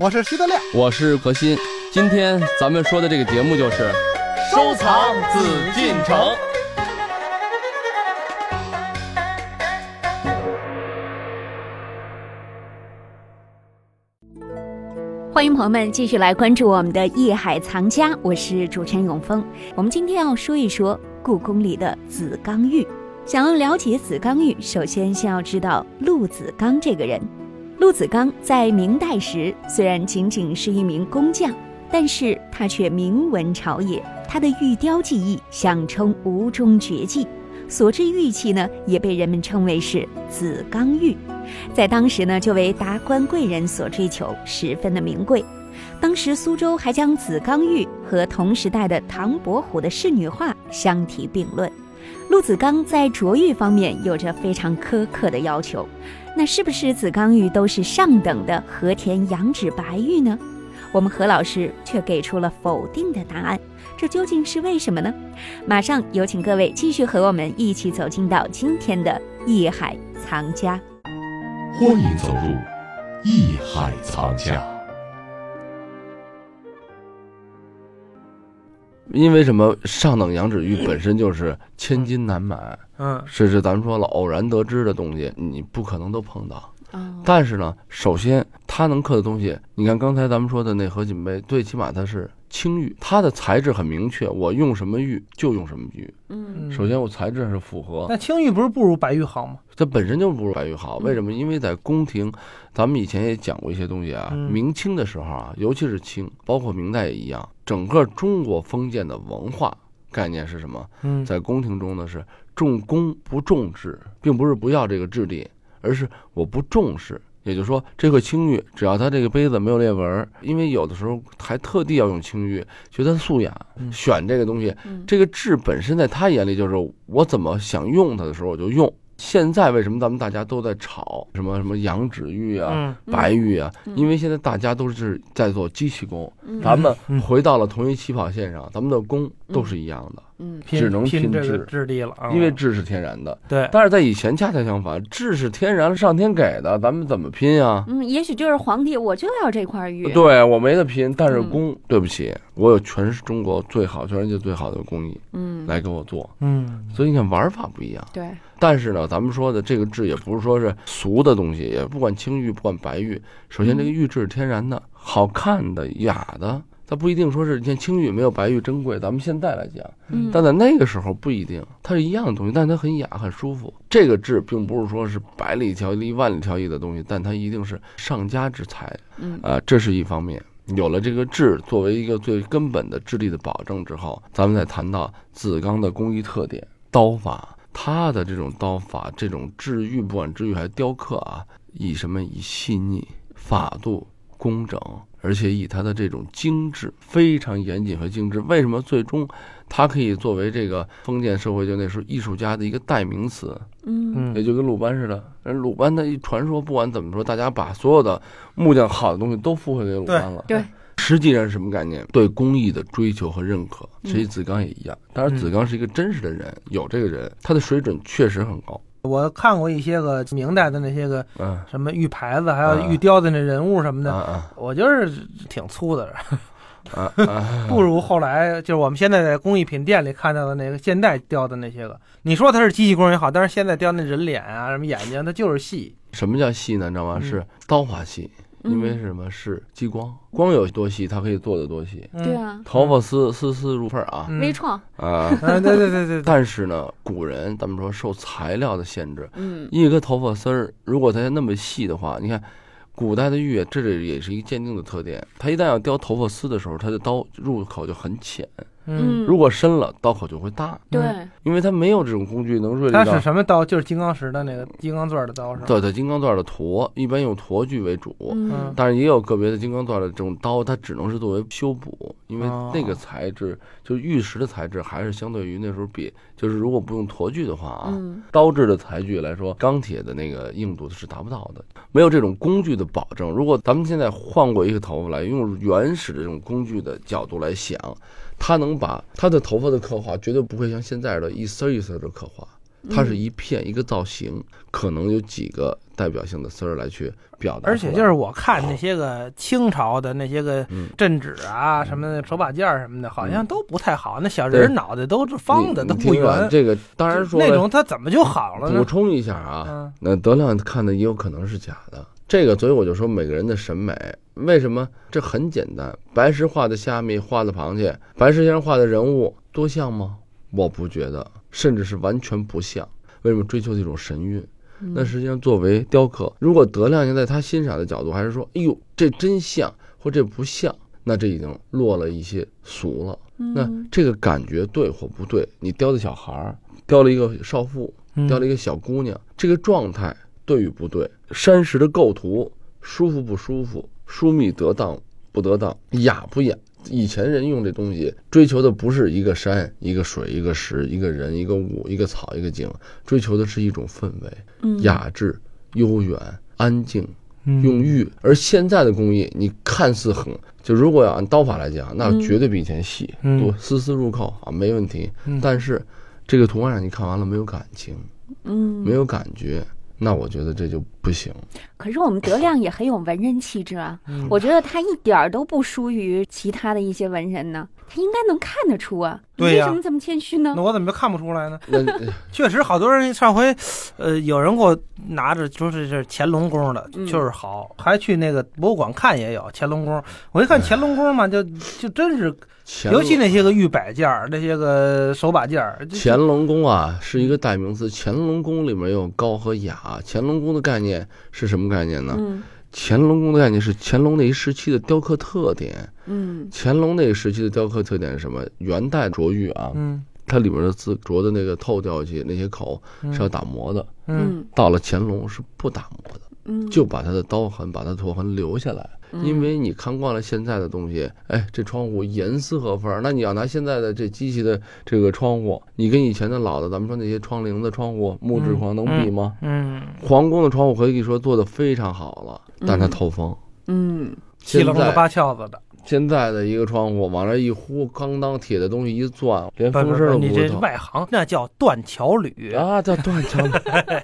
我是徐德亮，我是何鑫。今天咱们说的这个节目就是收藏紫禁城。欢迎朋友们继续来关注我们的《艺海藏家》，我是主持人永峰。我们今天要说一说故宫里的紫刚玉。想要了解紫刚玉，首先先要知道陆子刚这个人。陆子刚在明代时虽然仅仅是一名工匠，但是他却名闻朝野。他的玉雕技艺相称吴中绝技，所制玉器呢也被人们称为是紫刚玉。在当时呢，就为达官贵人所追求，十分的名贵。当时苏州还将紫刚玉和同时代的唐伯虎的仕女画相提并论。陆子刚在琢玉方面有着非常苛刻的要求。那是不是紫刚玉都是上等的和田羊脂白玉呢？我们何老师却给出了否定的答案。这究竟是为什么呢？马上有请各位继续和我们一起走进到今天的艺海藏家。欢迎走入艺海藏家。因为什么？上等羊脂玉本身就是千金难买，嗯，是是咱们说了偶然得知的东西，你不可能都碰到。哦，但是呢，首先它能刻的东西，你看刚才咱们说的那合锦杯，最起码它是青玉，它的材质很明确，我用什么玉就用什么玉。嗯首先我材质是符合，那青玉不是不如白玉好吗？它本身就不如白玉好。嗯为什么？因为在宫廷，咱们以前也讲过一些东西啊。嗯明清的时候啊，尤其是清，包括明代也一样，整个中国封建的文化概念是什么？嗯，在宫廷中呢是重工不重质，并不是不要这个质地，而是我不重视。也就是说，这个青玉只要它这个杯子没有裂纹儿，因为有的时候还特地要用青玉，觉得素雅，嗯选这个东西，嗯这个质本身在他眼里就是我怎么想用它的时候我就用。现在为什么咱们大家都在炒什么什么羊脂玉啊、嗯白玉啊？嗯因为现在大家都是在做机器工，嗯咱们嗯回到了同一起跑线上，咱们的工都是一样的，嗯只能拼这质质地了啊，因为质是天然的。对，但是在以前恰恰相反，质是天然上天给的，咱们怎么拼啊？嗯，也许就是皇帝，我就要这块玉。对我没得拼，但是嗯工，对不起，我有全是中国最好、全世界最好的工艺嗯，来给我做，嗯所以你看玩法不一样。对，但是呢，咱们说的这个质也不是说是俗的东西，也不管青玉，不管白玉，首先这个玉质是天然的、好看的、雅的，它不一定说是你看青玉没有白玉珍贵。咱们现在来讲，嗯，但在那个时候不一定，它是一样的东西，但它很雅很舒服。这个质并不是说是百里挑一、万里挑一的东西，但它一定是上佳之材嗯啊、这是一方面。有了这个质作为一个最根本的质地的保证之后，咱们再谈到紫刚的工艺特点，刀法。它的这种刀法，这种治玉，不管治玉还是雕刻啊，以什么？以细腻、法度、工整，而且以它的这种精致，非常严谨和精致。为什么最终它可以作为这个封建社会就那时候艺术家的一个代名词？嗯嗯也就跟鲁班似的。人鲁班的一传说，不管怎么说，大家把所有的木匠好的东西都附会给鲁班了。对，实际上是什么概念？对工艺的追求和认可，其实子刚也一样。当然，嗯子刚是一个真实的人，有这个人，他的水准确实很高。我看过一些个明代的那些个嗯什么玉牌子，还有玉雕的那人物什么的，我就是挺粗的！不如后来就是我们现在在工艺品店里看到的那个现代雕的那些个。你说它是机器工也好，但是现在雕那人脸啊、什么眼睛，它就是细。什么叫细呢？你知道吗？嗯是刀法细，因为什么？是激光，光有多细，它可以做的多细。嗯对，啊，头发丝丝丝入缝啊嗯微创，啊！嗯，对对对对对，但是呢，古人咱们说受材料的限制，嗯一个头发丝儿，如果它那么细的话，你看，古代的玉，这里也是一个鉴定的特点。它一旦要雕头发丝的时候，它的刀入口就很浅；嗯，如果深了，刀口就会大，对，因为它没有这种工具能锐利它是。什么刀？就是金刚石的那个金刚钻的刀是吧？对对，金刚钻的砣，一般用砣具为主。嗯但是也有个别的金刚钻的这种刀，它只能是作为修补，因为哦那个材质，就是玉石的材质，还是相对于那时候比，就是如果不用砣具的话啊，嗯刀制的材具来说，钢铁的那个硬度是达不到的，没有这种工具的保证。如果咱们现在换过一个头发来，用原始的这种工具的角度来想，它能把他的头发的刻画绝对不会像现在的一丝儿一丝儿的刻画，它是一片一个造型，可能有几个代表性的丝儿来去表达。而且就是我看那些个清朝的那些个嗯镇纸啊，什么的手把件儿什么的，好像都不太好。那小人儿脑袋都是方的，都不圆。这个当然说了那种他怎么就好了呢？补充一下啊，嗯那德亮看的也有可能是假的。这个，所以我就说每个人的审美为什么这很简单？白石画的虾米，画的螃蟹，白石先生画的人物多像吗？我不觉得，甚至是完全不像。为什么追求这种神韵？那实际上作为雕刻，如果德亮现在他欣赏的角度还是说，哎呦，这真像或这不像，那这已经落了一些俗了。那这个感觉对或不对？你雕的小孩儿，雕了一个少妇，嗯雕了一个小姑娘，这个状态对与不对？山石的构图舒服不舒服？疏密得当不得当？雅不雅？以前人用这东西追求的不是一个山、一个水、一个石、一个人、一个物、一个草、一个景，追求的是一种氛围，嗯雅致、悠远、安静。嗯用玉，而现在的工艺，你看似很，就如果要按刀法来讲，那嗯绝对比以前细，嗯多丝丝入扣啊，没问题。嗯但是这个图案让你看完了没有感情，嗯没有感觉，那我觉得这就不行。可是我们德亮也很有文人气质啊，嗯我觉得他一点儿都不输于其他的一些文人呢，他应该能看得出啊。你对呀为什么这么谦虚呢那？我怎么就看不出来呢？那 确实，好多人上回，呃，有人给我拿着说是是乾隆宫的，嗯确实好，还去那个博物馆看也有乾隆宫。我一看乾隆宫嘛，就就真是，乾尤其那些个玉摆件儿，那些个手把件儿，就乾隆宫啊是一个代名词，乾隆宫里面有高和雅。乾隆宫的概念是什么概念呢？嗯乾隆宫的概念是乾隆那一时期的雕刻特点。嗯。乾隆那个时期的雕刻特点是什么？元代琢玉啊，嗯。它里面的字琢的那个透掉去那些口嗯。是要打磨的，嗯嗯。到了乾隆是不打磨的，嗯，就把它的刀痕、把它的头痕留下来。因为你看惯了现在的东西，哎，这窗户严丝合缝。那你要拿现在的这机器的这个窗户，你跟以前的老的，咱们说那些窗棂的窗户、木质窗能比吗？嗯，皇宫的窗户可以说做的非常好了，但它透风。嗯七棱子现在八翘子的，现在的一个窗户往那一呼，咣当铁的东西一钻，连风声不，你这都不会透。外行那叫断桥铝。啊，叫断桥铝。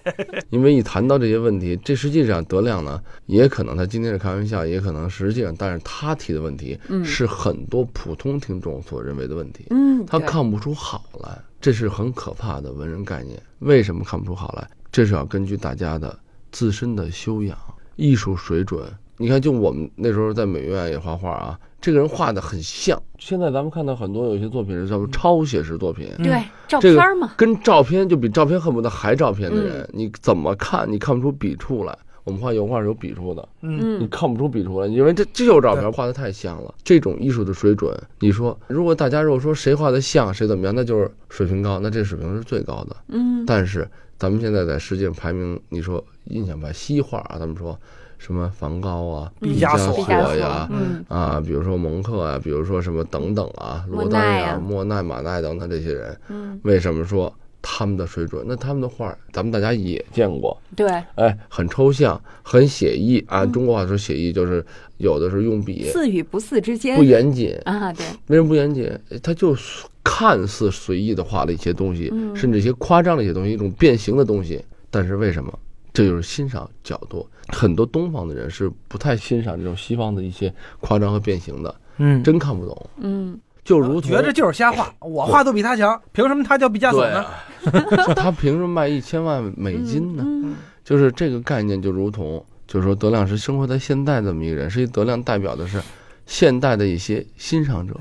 因为一谈到这些问题，这实际上德亮呢，也可能他今天是开玩笑，也可能实际上，但是他提的问题嗯是很多普通听众所认为的问题，嗯，他看不出好来，这是很可怕的文人概念。为什么看不出好来？这是要根据大家的自身的修养、艺术水准。你看，就我们那时候在美院也画画啊，这个人画的很像。现在咱们看到很多有些作品是叫做超写实作品，嗯。对照片儿嘛，跟照片就比照片恨不得还照片的人，嗯。你怎么看你看不出笔触来？我们画油画是有笔触的，嗯。你嗯看不出笔触来，因为这这就是照片画的太像了。这种艺术的水准，你说如果大家如果说谁画的像谁怎么样，那就是水平高，那这水平是最高的。嗯。但是咱们现在在世界排名，你说印象派西画啊，咱们说什么梵高啊、毕加加索呀，嗯啊，比如说蒙克啊，比如说什么等等啊，罗丹呀、啊莫奈、马奈等等这些人，嗯，为什么说他们的水准？那他们的画，咱们大家也见过，对，哎，很抽象，很写意啊。嗯中国话说写意，就是有的时候用笔似与不似之间不严谨，啊，对，为什么不严谨？哎他就看似随意的画了一些东西，嗯甚至一些夸张的一些东西，一种变形的东西。但是为什么？这就是欣赏角度。很多东方的人是不太欣赏这种西方的一些夸张和变形的，嗯，真看不懂。嗯就如同觉着就是瞎画，我画都比他强，凭什么他叫毕加索呢？他凭什么卖一千万美金呢？嗯就是这个概念，就如同就是说，德亮是生活在现代这么一个人，实际德亮代表的是现代的一些欣赏者，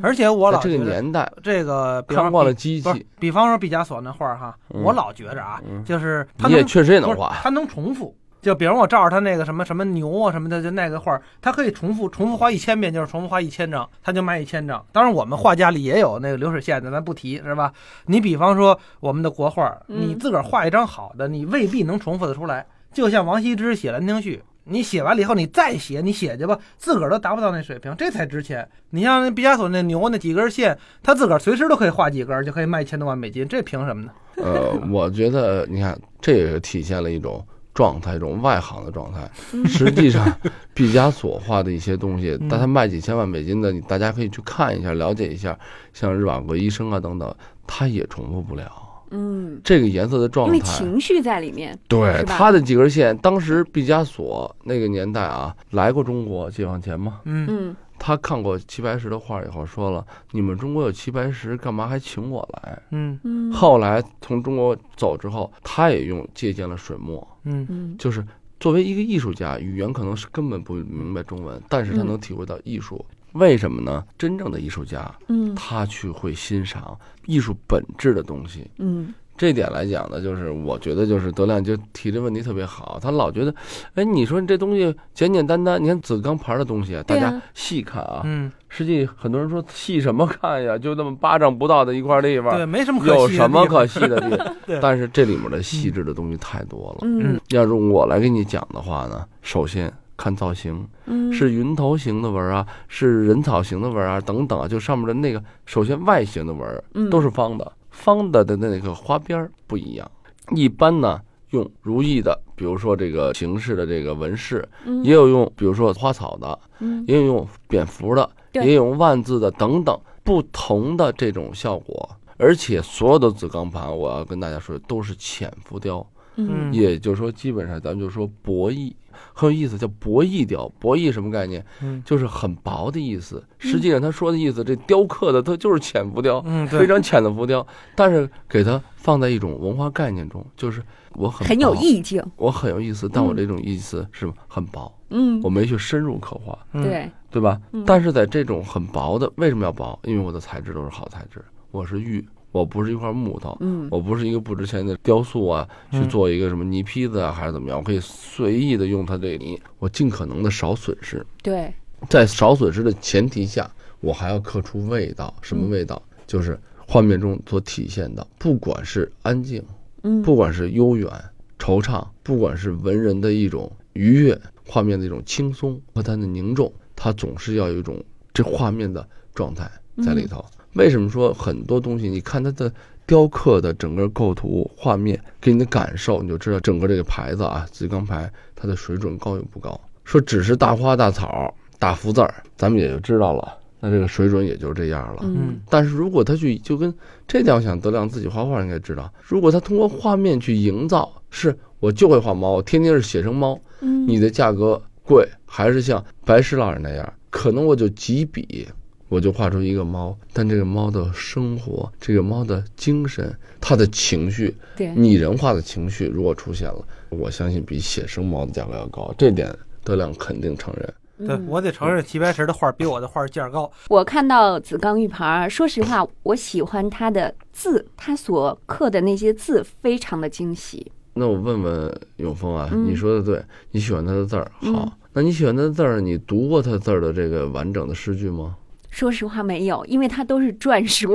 而且我老这个老觉得年代这个，比方看惯了比机器，，比方说毕加索那画儿哈，嗯我老觉着啊，嗯就是他能你也确实也不是能画，他能重复。就比如我照着他那个什么什么牛啊什么的，就那个画儿，他可以重复重复画一千遍，就是重复画一千张，他就卖一千张。当然，我们画家里也有那个流水线的，咱不提是吧？你比方说我们的国画你自个儿画一张好的，你未必能重复得出来。就像王羲之写《兰亭序》，你写完了以后，你再写，你写去吧，自个儿都达不到那水平，这才值钱。你像那毕加索那牛那几根线，他自个儿随时都可以画几根，就可以卖一千多万美金，这凭什么呢？呃，我觉得你看，这也是体现了一种状态，一种外行的状态。实际上，毕加索画的一些东西，嗯但他卖几千万美金的，你大家可以去看一下，了解一下，像日瓦戈医生啊等等，他也重复不了。嗯，这个颜色的状态因为。情绪在里面，对是吧？它的几根线，当时毕加索那个年代啊，来过中国，解放前嘛，嗯。嗯。他看过齐白石的画以后，说了：“你们中国有齐白石，干嘛还请我来？嗯？”嗯，后来从中国走之后，他也用借鉴了水墨，嗯。嗯。就是作为一个艺术家，语言可能是根本不明白中文，但是他嗯。能体会到艺术。为什么呢？真正的艺术家，嗯。他去会欣赏艺术本质的东西。嗯。这点来讲呢，就是我觉得就是德亮就提这问题特别好，他老觉得，哎，你说你这东西简简单单，你看紫钢牌的东西，大家细看啊，嗯，实际很多人说细什么看呀，就那么巴掌不到的一块地对，方，没什么可有什么可细的地方。对？但是这里面的细致的东西太多了。嗯。要是我来给你讲的话呢，首先看造型，嗯，是云头形的纹儿啊，是人草形的纹儿啊，等等啊，就上面的那个，首先外形的纹都是方的，方的的那个花边儿不一样。一般呢，用如意的，比如说这个形式的这个纹饰，嗯。也有用，比如说花草的，嗯。也有用蝙蝠的，也有用万字的等等不同的这种效果。而且所有的紫钢盘，我要跟大家说，都是浅浮雕，嗯。嗯。也就是说，基本上咱们就说博弈，很有意思，叫博弈雕。博弈什么概念？嗯。就是很薄的意思。实际上他说的意思，这雕刻的它就是浅浮雕，嗯，对，非常浅的浮雕，但是给它放在一种文化概念中，就是我很很有意境，我很有意思，但我嗯这种意思是很薄，嗯。我没去深入刻画，嗯，对，对吧？嗯？但是在这种很薄的，为什么要薄？因为我的材质都是好材质，我是玉，我不是一块木头。嗯我不是一个不值钱的雕塑啊，去嗯做一个什么泥坯子啊，还是怎么样？我可以随意的用它这泥，我尽可能的少损失。对，在少损失的前提下，我还要刻出味道。什么味道？就是画面中所体现的，不管是安静，嗯不管是悠远、惆怅，不管是文人的一种愉悦，画面的一种轻松和它的凝重，它总是要有一种这画面的状态在里头。为什么说很多东西？你看它的雕刻的整个构图、画面给你的感受，你就知道整个这个牌子啊，紫钢牌它的水准高与不高。说只是大花大草、大福字儿，咱们也就知道了，那这个水准也就这样了。嗯但是如果他去就跟这点，我想德亮自己画画应该知道，如果他通过画面去营造，是我就会画猫，我天天是写生猫，嗯你的价格贵，还是像白石老人那样，可能我就几笔。我就画出一个猫，但这个猫的生活，这个猫的精神，它的情绪，对，拟人化的情绪，如果出现了，我相信比写生猫的价格要高，这点德亮肯定承认。嗯对我得承认，齐白石的画比我的画价高。我看到紫钢玉牌儿，说实话，我喜欢它的字，它所刻的那些字非常的精细。那我问问永峰啊，嗯你说的对，你喜欢他的字儿，嗯好，那你喜欢他的字儿，你读过他字儿的这个完整的诗句吗？说实话没有，因为它都是篆书，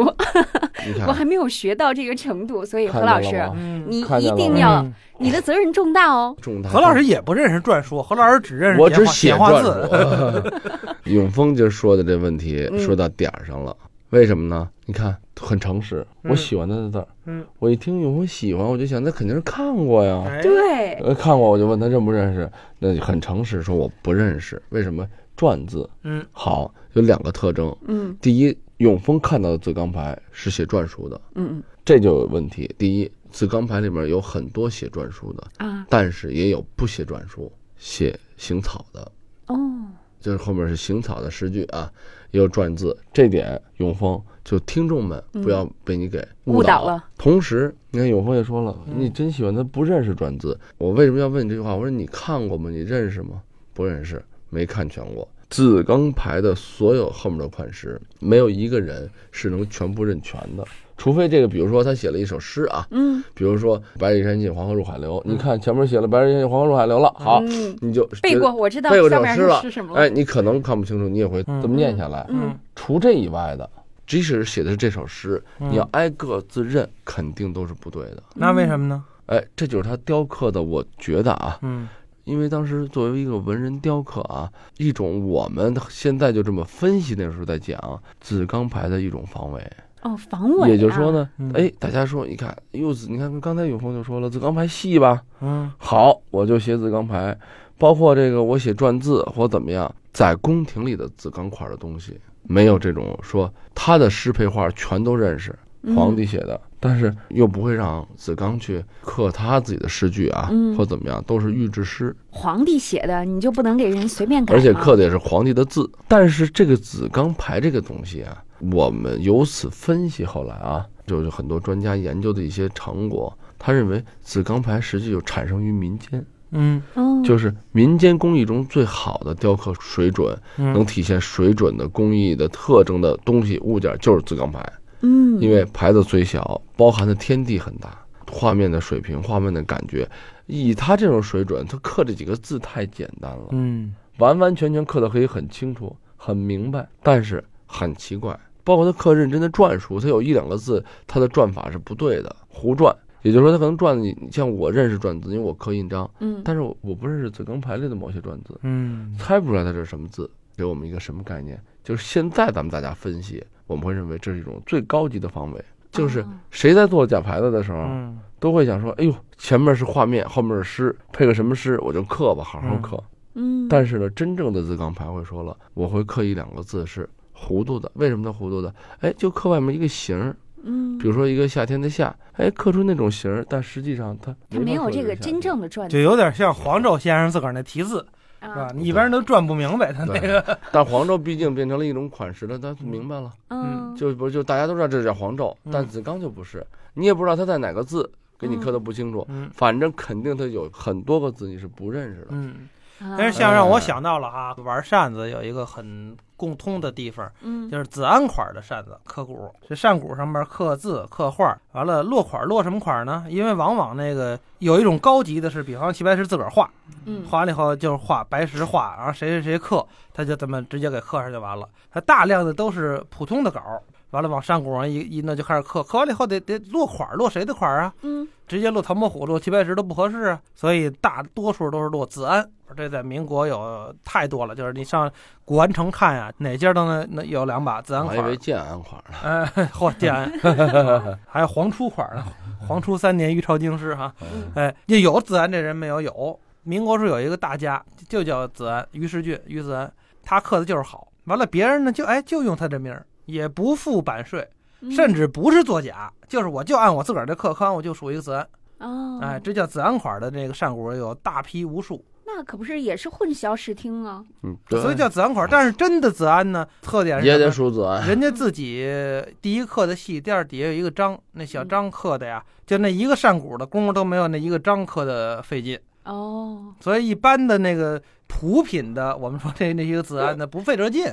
我还没有学到这个程度，所以何老师，你一定要，嗯你的责任重大哦。重大何老师也不认识篆书，何老师只认识我只写篆简化字。书。永峰就说的这问题嗯说到点儿上了，为什么呢？你看很诚实，嗯我喜欢他的字儿，嗯，我一听永峰喜欢，我就想那肯定是看过呀，哎，对，呃，看过我就问他认不认识，那很诚实说我不认识，为什么？篆字嗯好有两个特征，嗯第一，永丰看到的字钢牌是写篆书的，嗯这就有问题。第一，字钢牌里面有很多写篆书的，啊但是也有不写篆书、写行草的，哦，就是后面是行草的诗句啊，也有篆字。这点永丰就听众们不要被你给导误导了。同时，你看永丰也说了，嗯你真喜欢他不认识篆字，我为什么要问你这句话？我说你看过吗？你认识吗？不认识，没看全过。紫钢牌的所有后面的款式，没有一个人是能全部认全的，除非这个，比如说他写了一首诗啊，嗯。比如说“白日山尽，黄河入海流”，你看前面写了“白日山尽，黄河入海流”了，好，嗯，你就背过，我知道背过这上面首诗了。是什么了。哎，你可能看不清楚，你也会这么念下来。嗯。除这以外的，即使是写的是这首诗，嗯你要挨个自认，肯定都是不对的。那为什么呢？哎，这就是他雕刻的，我觉得啊，嗯因为当时作为一个文人雕刻啊，一种我们现在就这么分析，那时候在讲紫钢牌的一种防伪。哦，防伪啊，也就是说呢嗯，哎，大家说，你看，柚子，你看刚才永峰就说了，紫钢牌细吧，嗯好，我就写紫钢牌，包括这个我写篆字或怎么样，在宫廷里的紫钢块的东西，没有这种说他的诗配画全都认识，嗯皇帝写的但是又不会让子刚去刻他自己的诗句啊，嗯。或怎么样，都是御制诗，皇帝写的，你就不能给人随便改？而且刻的也是皇帝的字。但是这个子刚牌这个东西啊，我们由此分析后来啊，就是很多专家研究的一些成果，他认为子刚牌实际就产生于民间，嗯。哦，就是民间工艺中最好的雕刻水准，能嗯体现水准的工艺的特征的东西物件就是子刚牌。嗯，因为牌子虽小，包含的天地很大，画面的水平、画面的感觉，以他这种水准，他刻这几个字太简单了，嗯完完全全刻的可以很清楚、很明白，但是很奇怪。包括他刻认真的篆书，他有一两个字，他的篆法是不对的，胡篆。也就是说，他可能篆的，你像我认识篆字，因为我刻印章，嗯，但是我我不认识子刚牌里的某些篆字，嗯猜不出来它是什么字，给我们一个什么概念？就是现在咱们大家分析，我们会认为这是一种最高级的防伪，就是哦。谁在做假牌子的时候，嗯。都会想说，哎呦，前面是画面，后面是诗，配个什么诗，我就刻吧，好好刻。嗯，但是呢，真正的字刚牌会说了，我会刻一两个字是糊涂的，为什么它糊涂的？哎，就刻外面一个形儿，嗯，比如说一个夏天的夏，哎，刻出那种形儿，但实际上它它没有这个真正的篆就有点。像黄州先生自个儿那题字，是吧？啊？，你一般人都转不明白他那个。但黄州毕竟变成了一种款式了，他明白了。嗯，就不就大家都知道这叫黄咒，嗯。但子刚就不是，你也不知道他在哪个字，给你刻的不清楚，嗯。反正肯定他有很多个字你是不认识的。嗯，啊。但是像让我想到了啊，玩扇子有一个很共通的地方，嗯就是子安款的扇子刻骨，这扇骨上面刻字刻画，完了落款落什么款呢？因为往往那个有一种高级的是，比方齐白石自个儿画，嗯画完了以后就是画白石画，然后谁谁谁刻，他就这么直接给刻上就完了。他大量的都是普通的稿，完了往扇骨上一一那就开始刻，刻完了以后得得落款，落谁的款啊？嗯直接落唐伯虎、落齐白石都不合适啊，所以大多数都是落子安。这在民国有太多了，就是你上古玩城看呀、哪家都能能有两把子安款我还以为。建安款呢，哎，嚯，建安，还有黄初款呢，黄初三年，于朝京师哈。嗯哎，就有子安这人没有？有。民国时候有一个大家，就叫子安，于世俊，于子安，他刻的就是好。完了，别人呢就哎就用他这名儿，也不付版税，嗯甚至不是作假，就是我就按我自个儿的刻刊，我就属于子安。哦，哎，这叫子安款的这个扇骨有大批无数，那可不是也是混淆视听啊？嗯，对所以叫子安款。但是真的子安呢，特点是也得什么数子安。人家自己第一刻的戏，第二底下有一个章，那小章刻的呀，就那一个扇骨的功夫都没有那一个章刻的费劲。哦，所以一般的那个普品的，我们说这那些个子安的不费这劲。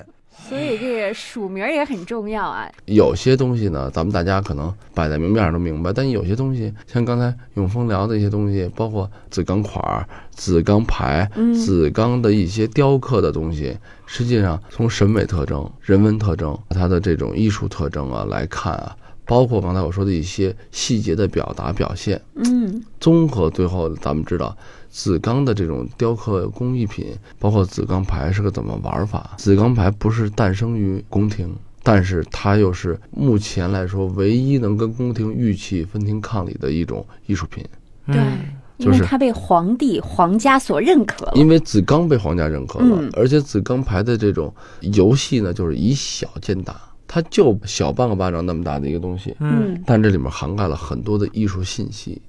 所以这个署名也很重要啊。有些东西呢，咱们大家可能摆在明面上都明白，但有些东西，像刚才永峰聊的一些东西，包括紫钢款儿、子钢牌、嗯子钢的一些雕刻的东西，实际上从审美特征、人文特征、它的这种艺术特征啊来看啊，包括刚才我说的一些细节的表达表现，嗯综合最后咱们知道，子钢的这种雕刻工艺品，包括子钢牌是个怎么玩法。子钢牌不是诞生于宫廷，但是它又是目前来说唯一能跟宫廷玉器分庭抗礼的一种艺术品。对嗯，就是因为它被皇帝皇家所认可了。因为子钢被皇家认可了，嗯而且子钢牌的这种游戏呢，就是以小见大，它就小半个巴掌那么大的一个东西，嗯，但这里面涵盖了很多的艺术信息。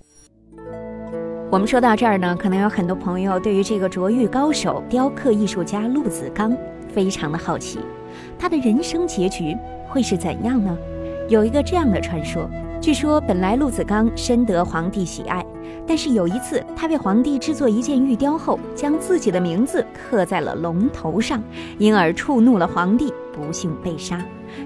我们说到这儿呢，可能有很多朋友对于这个卓越高手、雕刻艺术家陆子刚非常的好奇，他的人生结局会是怎样呢？有一个这样的传说，据说本来陆子刚深得皇帝喜爱，但是有一次他为皇帝制作一件玉雕后，将自己的名字刻在了龙头上，因而触怒了皇帝，不幸被杀。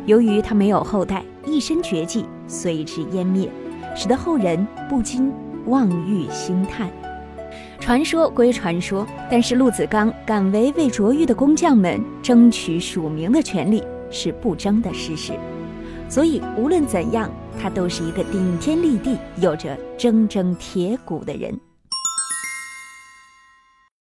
由于他没有后代，一身绝技随之湮灭，使得后人不禁望玉兴叹。传说归传说，但是陆子刚敢为为卓玉的工匠们争取署名的权利是不争的事实。所以无论怎样，他都是一个顶天立地、有着铮铮铁骨的人。